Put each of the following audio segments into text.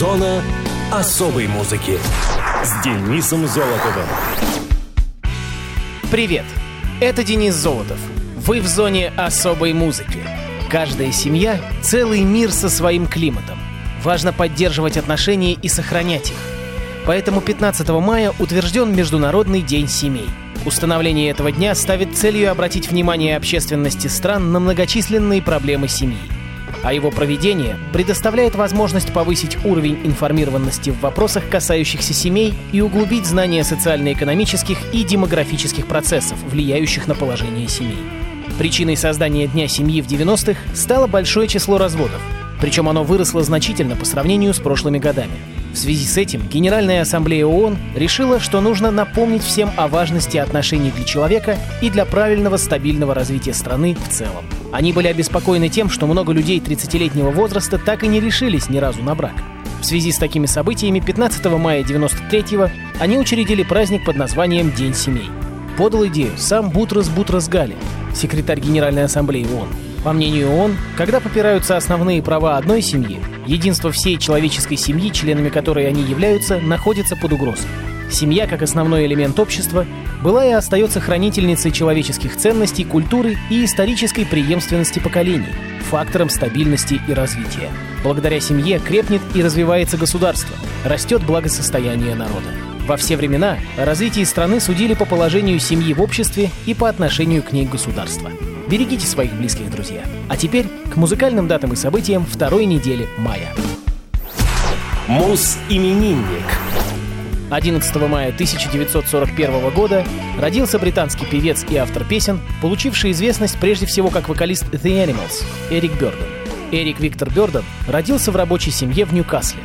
Зона особой музыки с Денисом Золотовым. Привет! Это Денис Золотов. Вы в зоне особой музыки. Каждая семья — целый мир со своим климатом. Важно поддерживать отношения и сохранять их. Поэтому 15 мая утвержден Международный день семей. Установление этого дня ставит целью обратить внимание общественности стран на многочисленные проблемы семьи. А его проведение предоставляет возможность повысить уровень информированности в вопросах, касающихся семей, и углубить знания социально-экономических и демографических процессов, влияющих на положение семей. Причиной создания Дня семьи в 90-х стало большое число разводов, причем оно выросло значительно по сравнению с прошлыми годами. В связи с этим Генеральная Ассамблея ООН решила, что нужно напомнить всем о важности отношений для человека и для правильного стабильного развития страны в целом. Они были обеспокоены тем, что много людей 30-летнего возраста так и не решились ни разу на брак. В связи с такими событиями 15 мая 93-го они учредили праздник под названием День семей. Подал идею сам Бутрас Бутрас Гали, секретарь Генеральной Ассамблеи ООН. По мнению ООН, когда попираются основные права одной семьи, единство всей человеческой семьи, членами которой они являются, находится под угрозой. Семья, как основной элемент общества, была и остается хранительницей человеческих ценностей, культуры и исторической преемственности поколений, фактором стабильности и развития. Благодаря семье крепнет и развивается государство, растет благосостояние народа. Во все времена о развитии страны судили по положению семьи в обществе и по отношению к ней государства. Берегите своих близких, друзья. А теперь к музыкальным датам и событиям второй недели мая. Мус-именинник. 11 мая 1941 года родился британский певец и автор песен, получивший известность прежде всего как вокалист The Animals Эрик Бёрден. Эрик Виктор Бёрден родился в рабочей семье в Ньюкасле.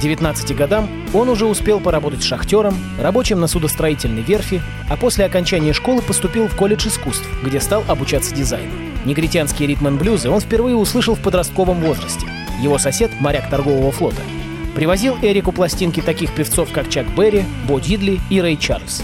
К 19 годам он уже успел поработать шахтером, рабочим на судостроительной верфи, а после окончания школы поступил в колледж искусств, где стал обучаться дизайну. Негритянские ритм блюзы он впервые услышал в подростковом возрасте. Его сосед, моряк торгового флота, привозил Эрику пластинки таких певцов, как Чак Берри, Бо Дидли и Рэй Чарльз.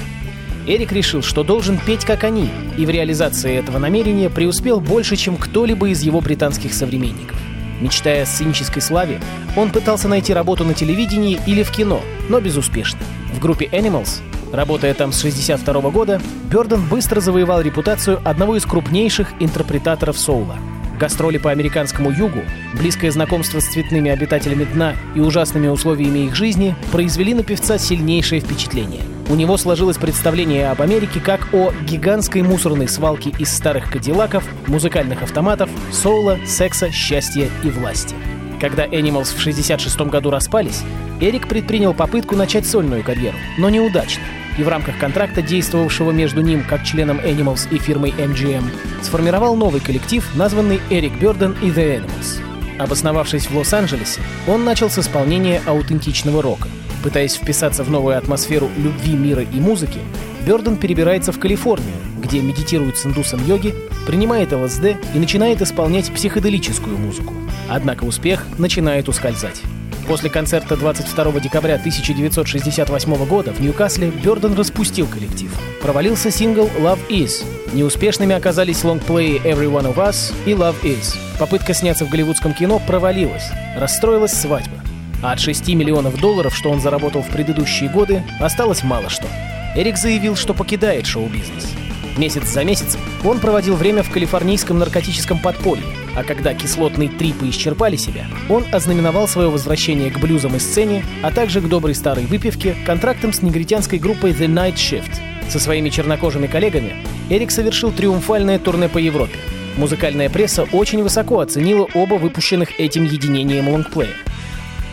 Эрик решил, что должен петь как они, и в реализации этого намерения преуспел больше, чем кто-либо из его британских современников. Мечтая о сценической славе, он пытался найти работу на телевидении или в кино, но безуспешно. В группе Animals, работая там с 62 года, Бёрден быстро завоевал репутацию одного из крупнейших интерпретаторов соула. Гастроли по американскому югу, близкое знакомство с цветными обитателями дна и ужасными условиями их жизни произвели на певца сильнейшее впечатление. У него сложилось представление об Америке как о гигантской мусорной свалке из старых кадиллаков, музыкальных автоматов, соула, секса, счастья и власти. Когда Animals в 66 году распались, Эрик предпринял попытку начать сольную карьеру, но неудачно, и в рамках контракта, действовавшего между ним как членом Animals и фирмой MGM, сформировал новый коллектив, названный Эрик Бёрден и The Animals. Обосновавшись в Лос-Анджелесе, он начал с исполнения аутентичного рока. Пытаясь вписаться в новую атмосферу любви, мира и музыки, Бёрден перебирается в Калифорнию, где медитирует с индусом йоги, принимает ЛСД и начинает исполнять психоделическую музыку. Однако успех начинает ускользать. После концерта 22 декабря 1968 года в Ньюкасле Бёрден распустил коллектив. Провалился сингл «Love Is». Неуспешными оказались лонгплеи «Every One of Us» и «Love Is». Попытка сняться в голливудском кино провалилась. Расстроилась свадьба. А от 6 миллионов долларов, что он заработал в предыдущие годы, осталось мало что. Эрик заявил, что покидает шоу-бизнес. Месяц за месяцем он проводил время в калифорнийском наркотическом подполье, а когда кислотные трипы исчерпали себя, он ознаменовал свое возвращение к блюзам и сцене, а также к доброй старой выпивке контрактом с негритянской группой The Night Shift. Со своими чернокожими коллегами Эрик совершил триумфальное турне по Европе. Музыкальная пресса очень высоко оценила оба выпущенных этим единением лонгплея.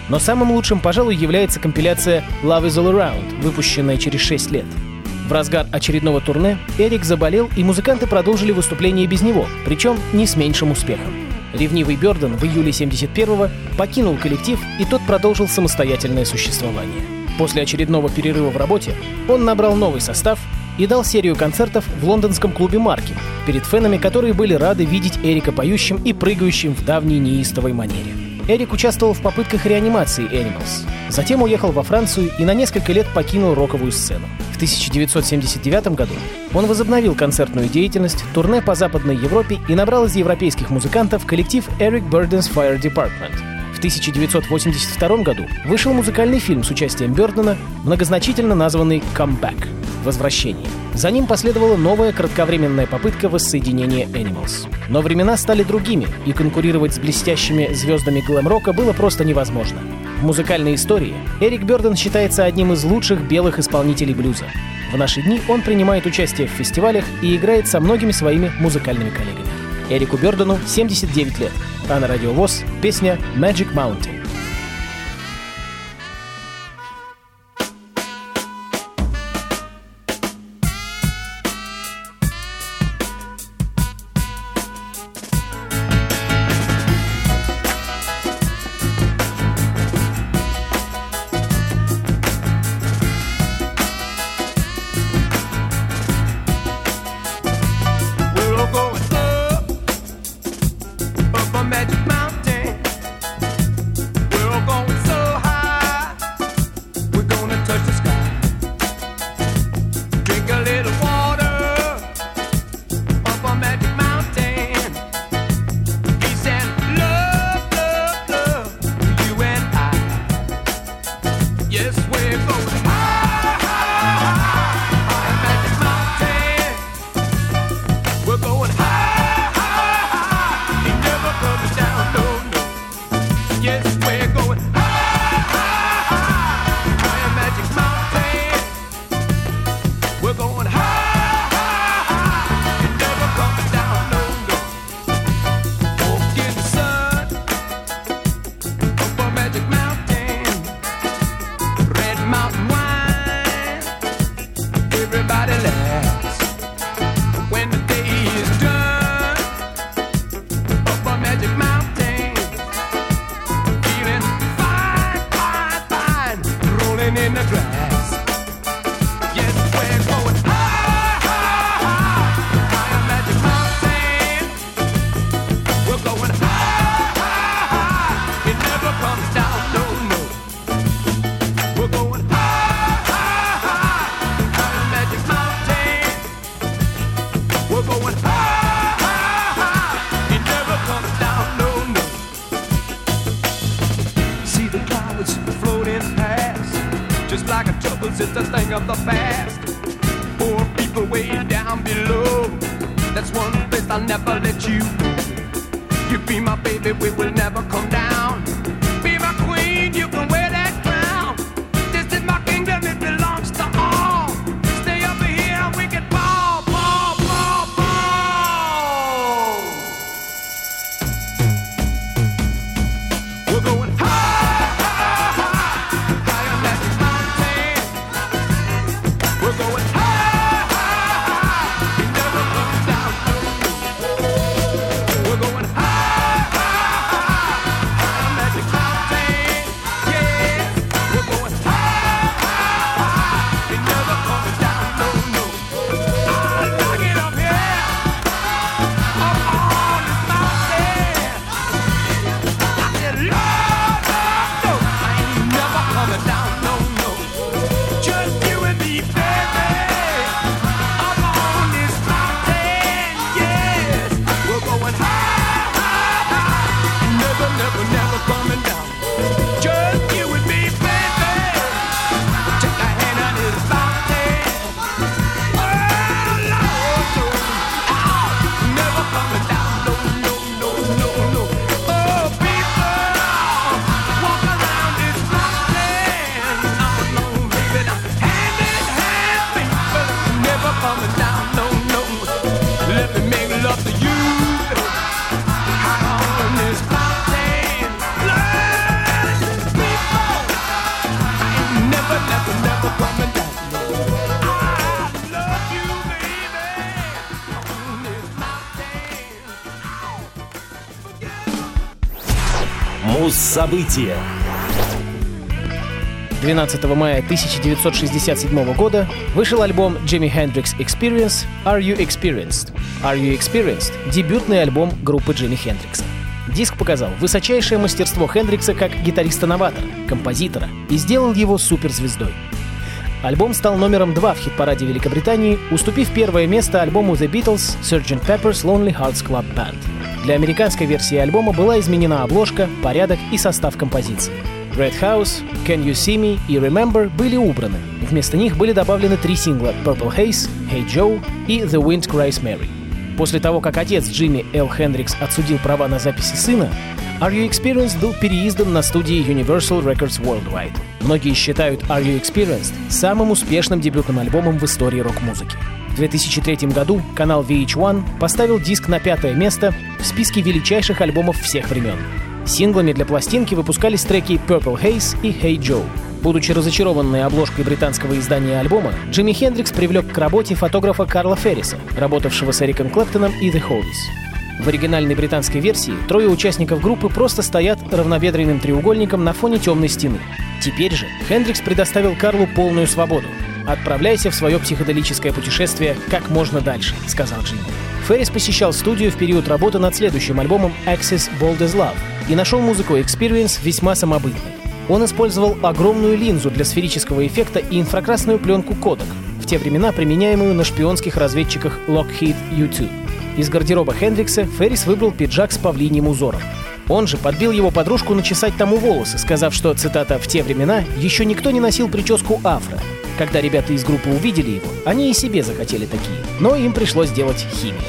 Но самым лучшим, пожалуй, является компиляция Love is All Around, выпущенная через 6 лет. В разгар очередного турне Эрик заболел, и музыканты продолжили выступление без него, причем не с меньшим успехом. Ревнивый Бёрден в июле 71-го покинул коллектив, и тот продолжил самостоятельное существование. После очередного перерыва в работе он набрал новый состав и дал серию концертов в лондонском клубе «Марки» перед фенами, которые были рады видеть Эрика поющим и прыгающим в давней неистовой манере. Эрик участвовал в попытках реанимации Animals. Затем уехал во Францию и на несколько лет покинул роковую сцену. В 1979 году он возобновил концертную деятельность, турне по Западной Европе и набрал из европейских музыкантов коллектив Eric Burden's Fire Department. В 1982 году вышел музыкальный фильм с участием Бёрдена, многозначительно названный «Comeback» — «Возвращение». За ним последовала новая кратковременная попытка воссоединения Animals. Но времена стали другими, и конкурировать с блестящими звездами глэм-рока было просто невозможно. В музыкальной истории Эрик Бёрден считается одним из лучших белых исполнителей блюза. В наши дни он принимает участие в фестивалях и играет со многими своими музыкальными коллегами. Эрику Бёрдену 79 лет, а на радиовоз песня «Magic Mountain». Just like a trouble, it's a thing of the past. Poor people way down below. That's one place I'll never let you. go. You be my baby, we will never come down. Be my queen, you can wait. События. 12 мая 1967 года вышел альбом Jimi Hendrix Experience Are You Experienced? Are You Experienced? Дебютный альбом группы Джимми Хендрикса. Диск показал высочайшее мастерство Хендрикса как гитариста-новатора, композитора и сделал его суперзвездой. Альбом стал номером два в хит-параде Великобритании, уступив первое место альбому The Beatles Sgt. Pepper's Lonely Hearts Club Band. Для американской версии альбома была изменена обложка, порядок и состав композиции. Red House, Can You See Me и Remember были убраны. Вместо них были добавлены три сингла Purple Haze, Hey Joe и The Wind Cries Mary. После того, как отец Джимми Эл Хендрикс отсудил права на записи сына, Are You Experienced был переиздан на студии Universal Records Worldwide. Многие считают Are You Experienced самым успешным дебютным альбомом в истории рок-музыки. В 2003 году канал VH1 поставил диск на пятое место в списке величайших альбомов всех времен. Синглами для пластинки выпускались треки Purple Haze и Hey Joe. Будучи разочарованной обложкой британского издания альбома, Джимми Хендрикс привлек к работе фотографа Карла Ферриса, работавшего с Эриком Клэптоном и The Hollies. В оригинальной британской версии трое участников группы просто стоят равнобедренным треугольником на фоне темной стены. Теперь же Хендрикс предоставил Карлу полную свободу. «Отправляйся в свое психоделическое путешествие как можно дальше», — сказал Джимми. Феррис посещал студию в период работы над следующим альбомом Access Bold as Love и нашел музыку Experience весьма самобытной. Он использовал огромную линзу для сферического эффекта и инфракрасную пленку кодек, в те времена применяемую на шпионских разведчиках Lockheed U-2. Из гардероба Хендрикса Феррис выбрал пиджак с павлиньим узором. Он же подбил его подружку начесать тому волосы, сказав, что, цитата, «в те времена еще никто не носил прическу афро». Когда ребята из группы увидели его, они и себе захотели такие, но им пришлось делать химию.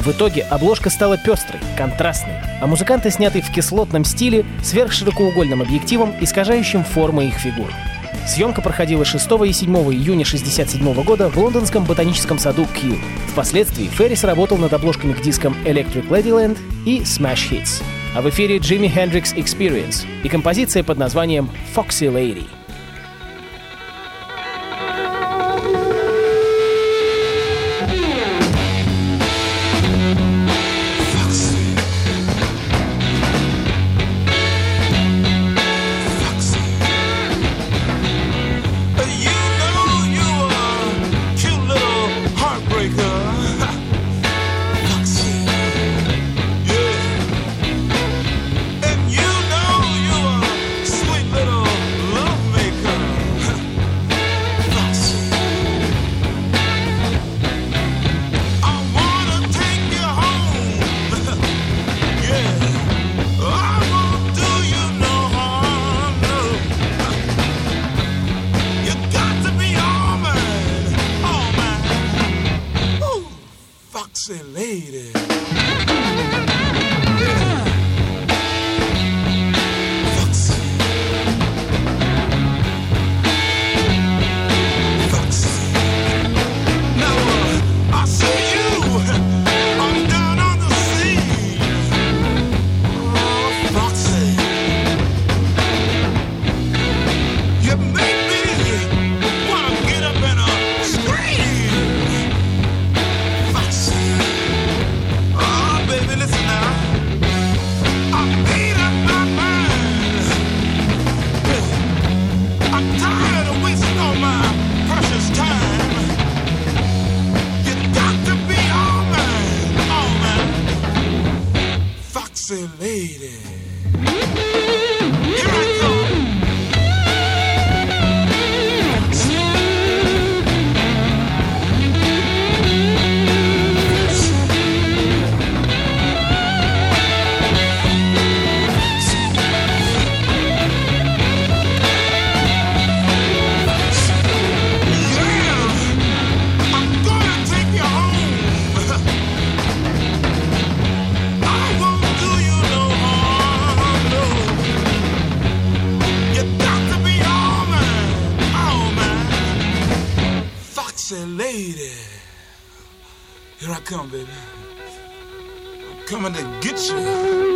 В итоге обложка стала пестрой, контрастной, а музыканты сняты в кислотном стиле сверхширокоугольным объективом, искажающим формы их фигур. Съемка проходила 6 и 7 июня 1967 года в лондонском ботаническом саду Q. Впоследствии Феррис работал над обложками к дискам Electric Ladyland и Smash Hits. А в эфире Jimi Hendrix Experience и композиция под названием Foxy Lady. coming to get you.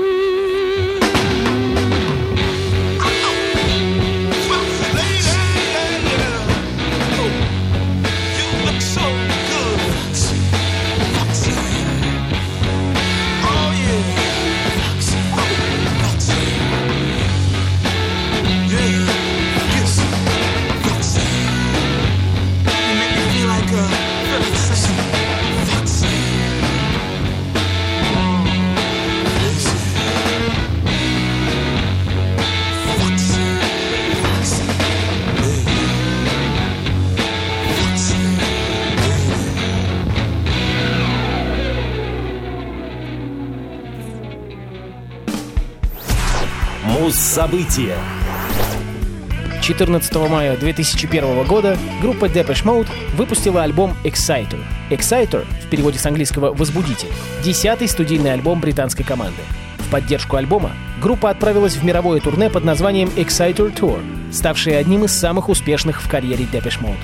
Муз-события. 14 мая 2001 года группа Depeche Mode выпустила альбом Exciter. Exciter, в переводе с английского «возбудитель», десятый студийный альбом британской команды. В поддержку альбома группа отправилась в мировое турне под названием Exciter Tour, ставшее одним из самых успешных в карьере Depeche Mode.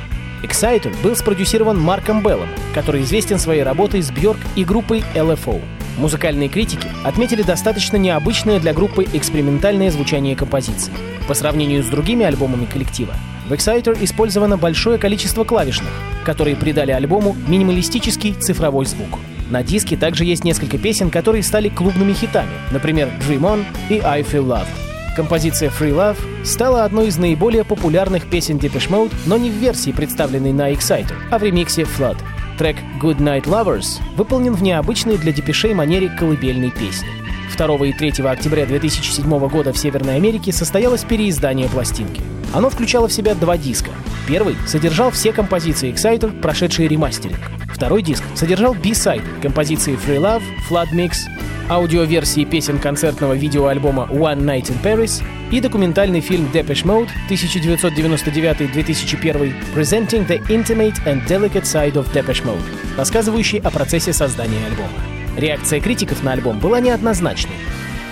Exciter был спродюсирован Марком Беллом, который известен своей работой с Бьорк и группой LFO. Музыкальные критики отметили достаточно необычное для группы экспериментальное звучание композиции. По сравнению с другими альбомами коллектива, в Exciter использовано большое количество клавишных, которые придали альбому минималистический цифровой звук. На диске также есть несколько песен, которые стали клубными хитами, например, Dream On и I Feel Love. Композиция Free Love стала одной из наиболее популярных песен Depeche Mode, но не в версии, представленной на Exciter, а в ремиксе Flood. Трек Good Night Lovers выполнен в необычной для депешей манере колыбельной песни. 2 и 3 октября 2007 года в Северной Америке состоялось переиздание пластинки. Оно включало в себя два диска. Первый содержал все композиции Exciter, прошедшие ремастеринг. Второй диск содержал B-сайд, композиции Free Love, Flood Mix, аудиоверсии песен концертного видеоальбома One Night in Paris и документальный фильм Depeche Mode 1999-2001 Presenting the Intimate and Delicate Side of Depeche Mode, рассказывающий о процессе создания альбома. Реакция критиков на альбом была неоднозначной.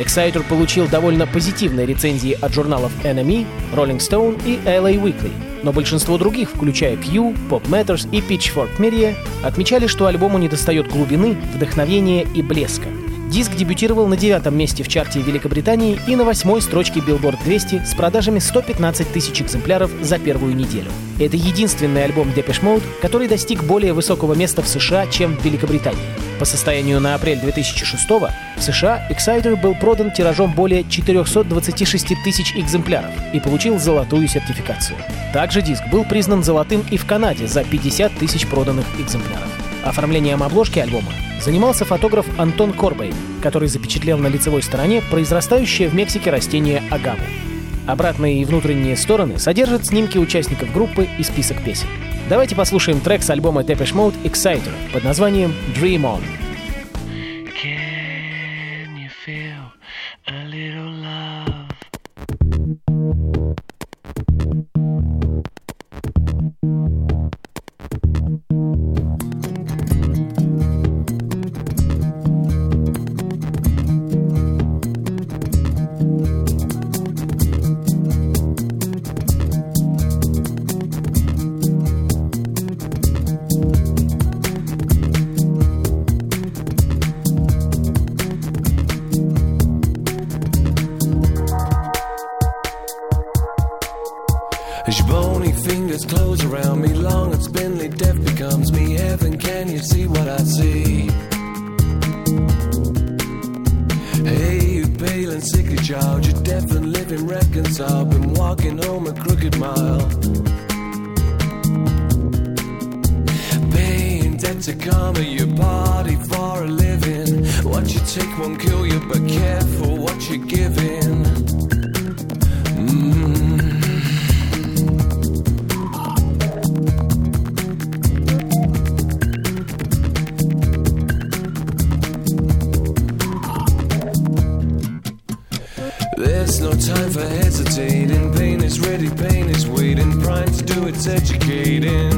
Exciter получил довольно позитивные рецензии от журналов NME, Rolling Stone и LA Weekly, но большинство других, включая Q, Pop Matters и Pitchfork Media, отмечали, что альбому недостает глубины, вдохновения и блеска. Диск дебютировал на девятом месте в чарте Великобритании и на восьмой строчке Billboard 200 с продажами 115 тысяч экземпляров за первую неделю. Это единственный альбом Depeche Mode, который достиг более высокого места в США, чем в Великобритании. По состоянию на апрель 2006 в США Exciter был продан тиражом более 426 тысяч экземпляров и получил золотую сертификацию. Также диск был признан золотым и в Канаде за 50 тысяч проданных экземпляров. Оформлением обложки альбома занимался фотограф Антон Корбей, который запечатлел на лицевой стороне произрастающее в Мексике растение агаву. Обратные и внутренние стороны содержат снимки участников группы и список песен. Давайте послушаем трек с альбома Depeche Mode Exciter под названием Dream On. It's educating.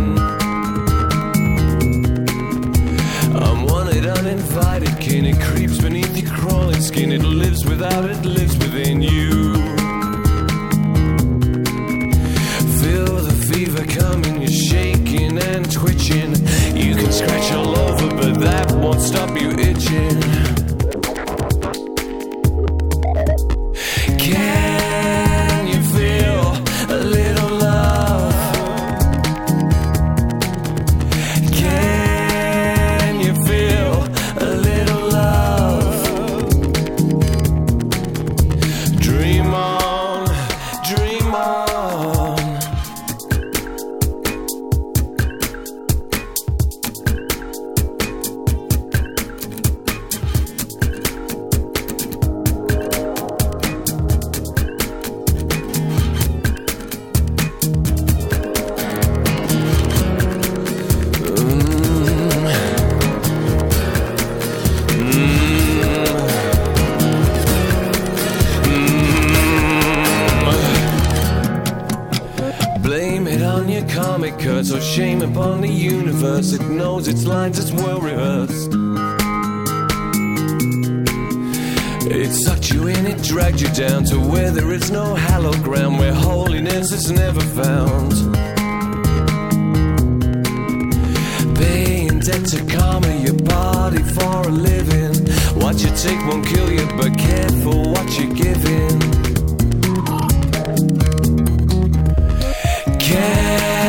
Universe. It knows its lines as well rehearsed. It sucked you in, it dragged you down to where there is no hallowed ground, where holiness is never found. Paying debt to karma, your body for a living. What you take won't kill you, but careful what you're giving. Can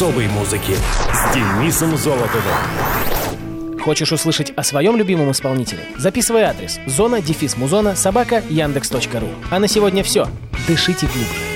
особой музыки с Денисом Золотовым. Хочешь услышать о своем любимом исполнителе? Записывай адрес зона дефис музона собака яндекс.ру. А на сегодня все. Дышите глубже.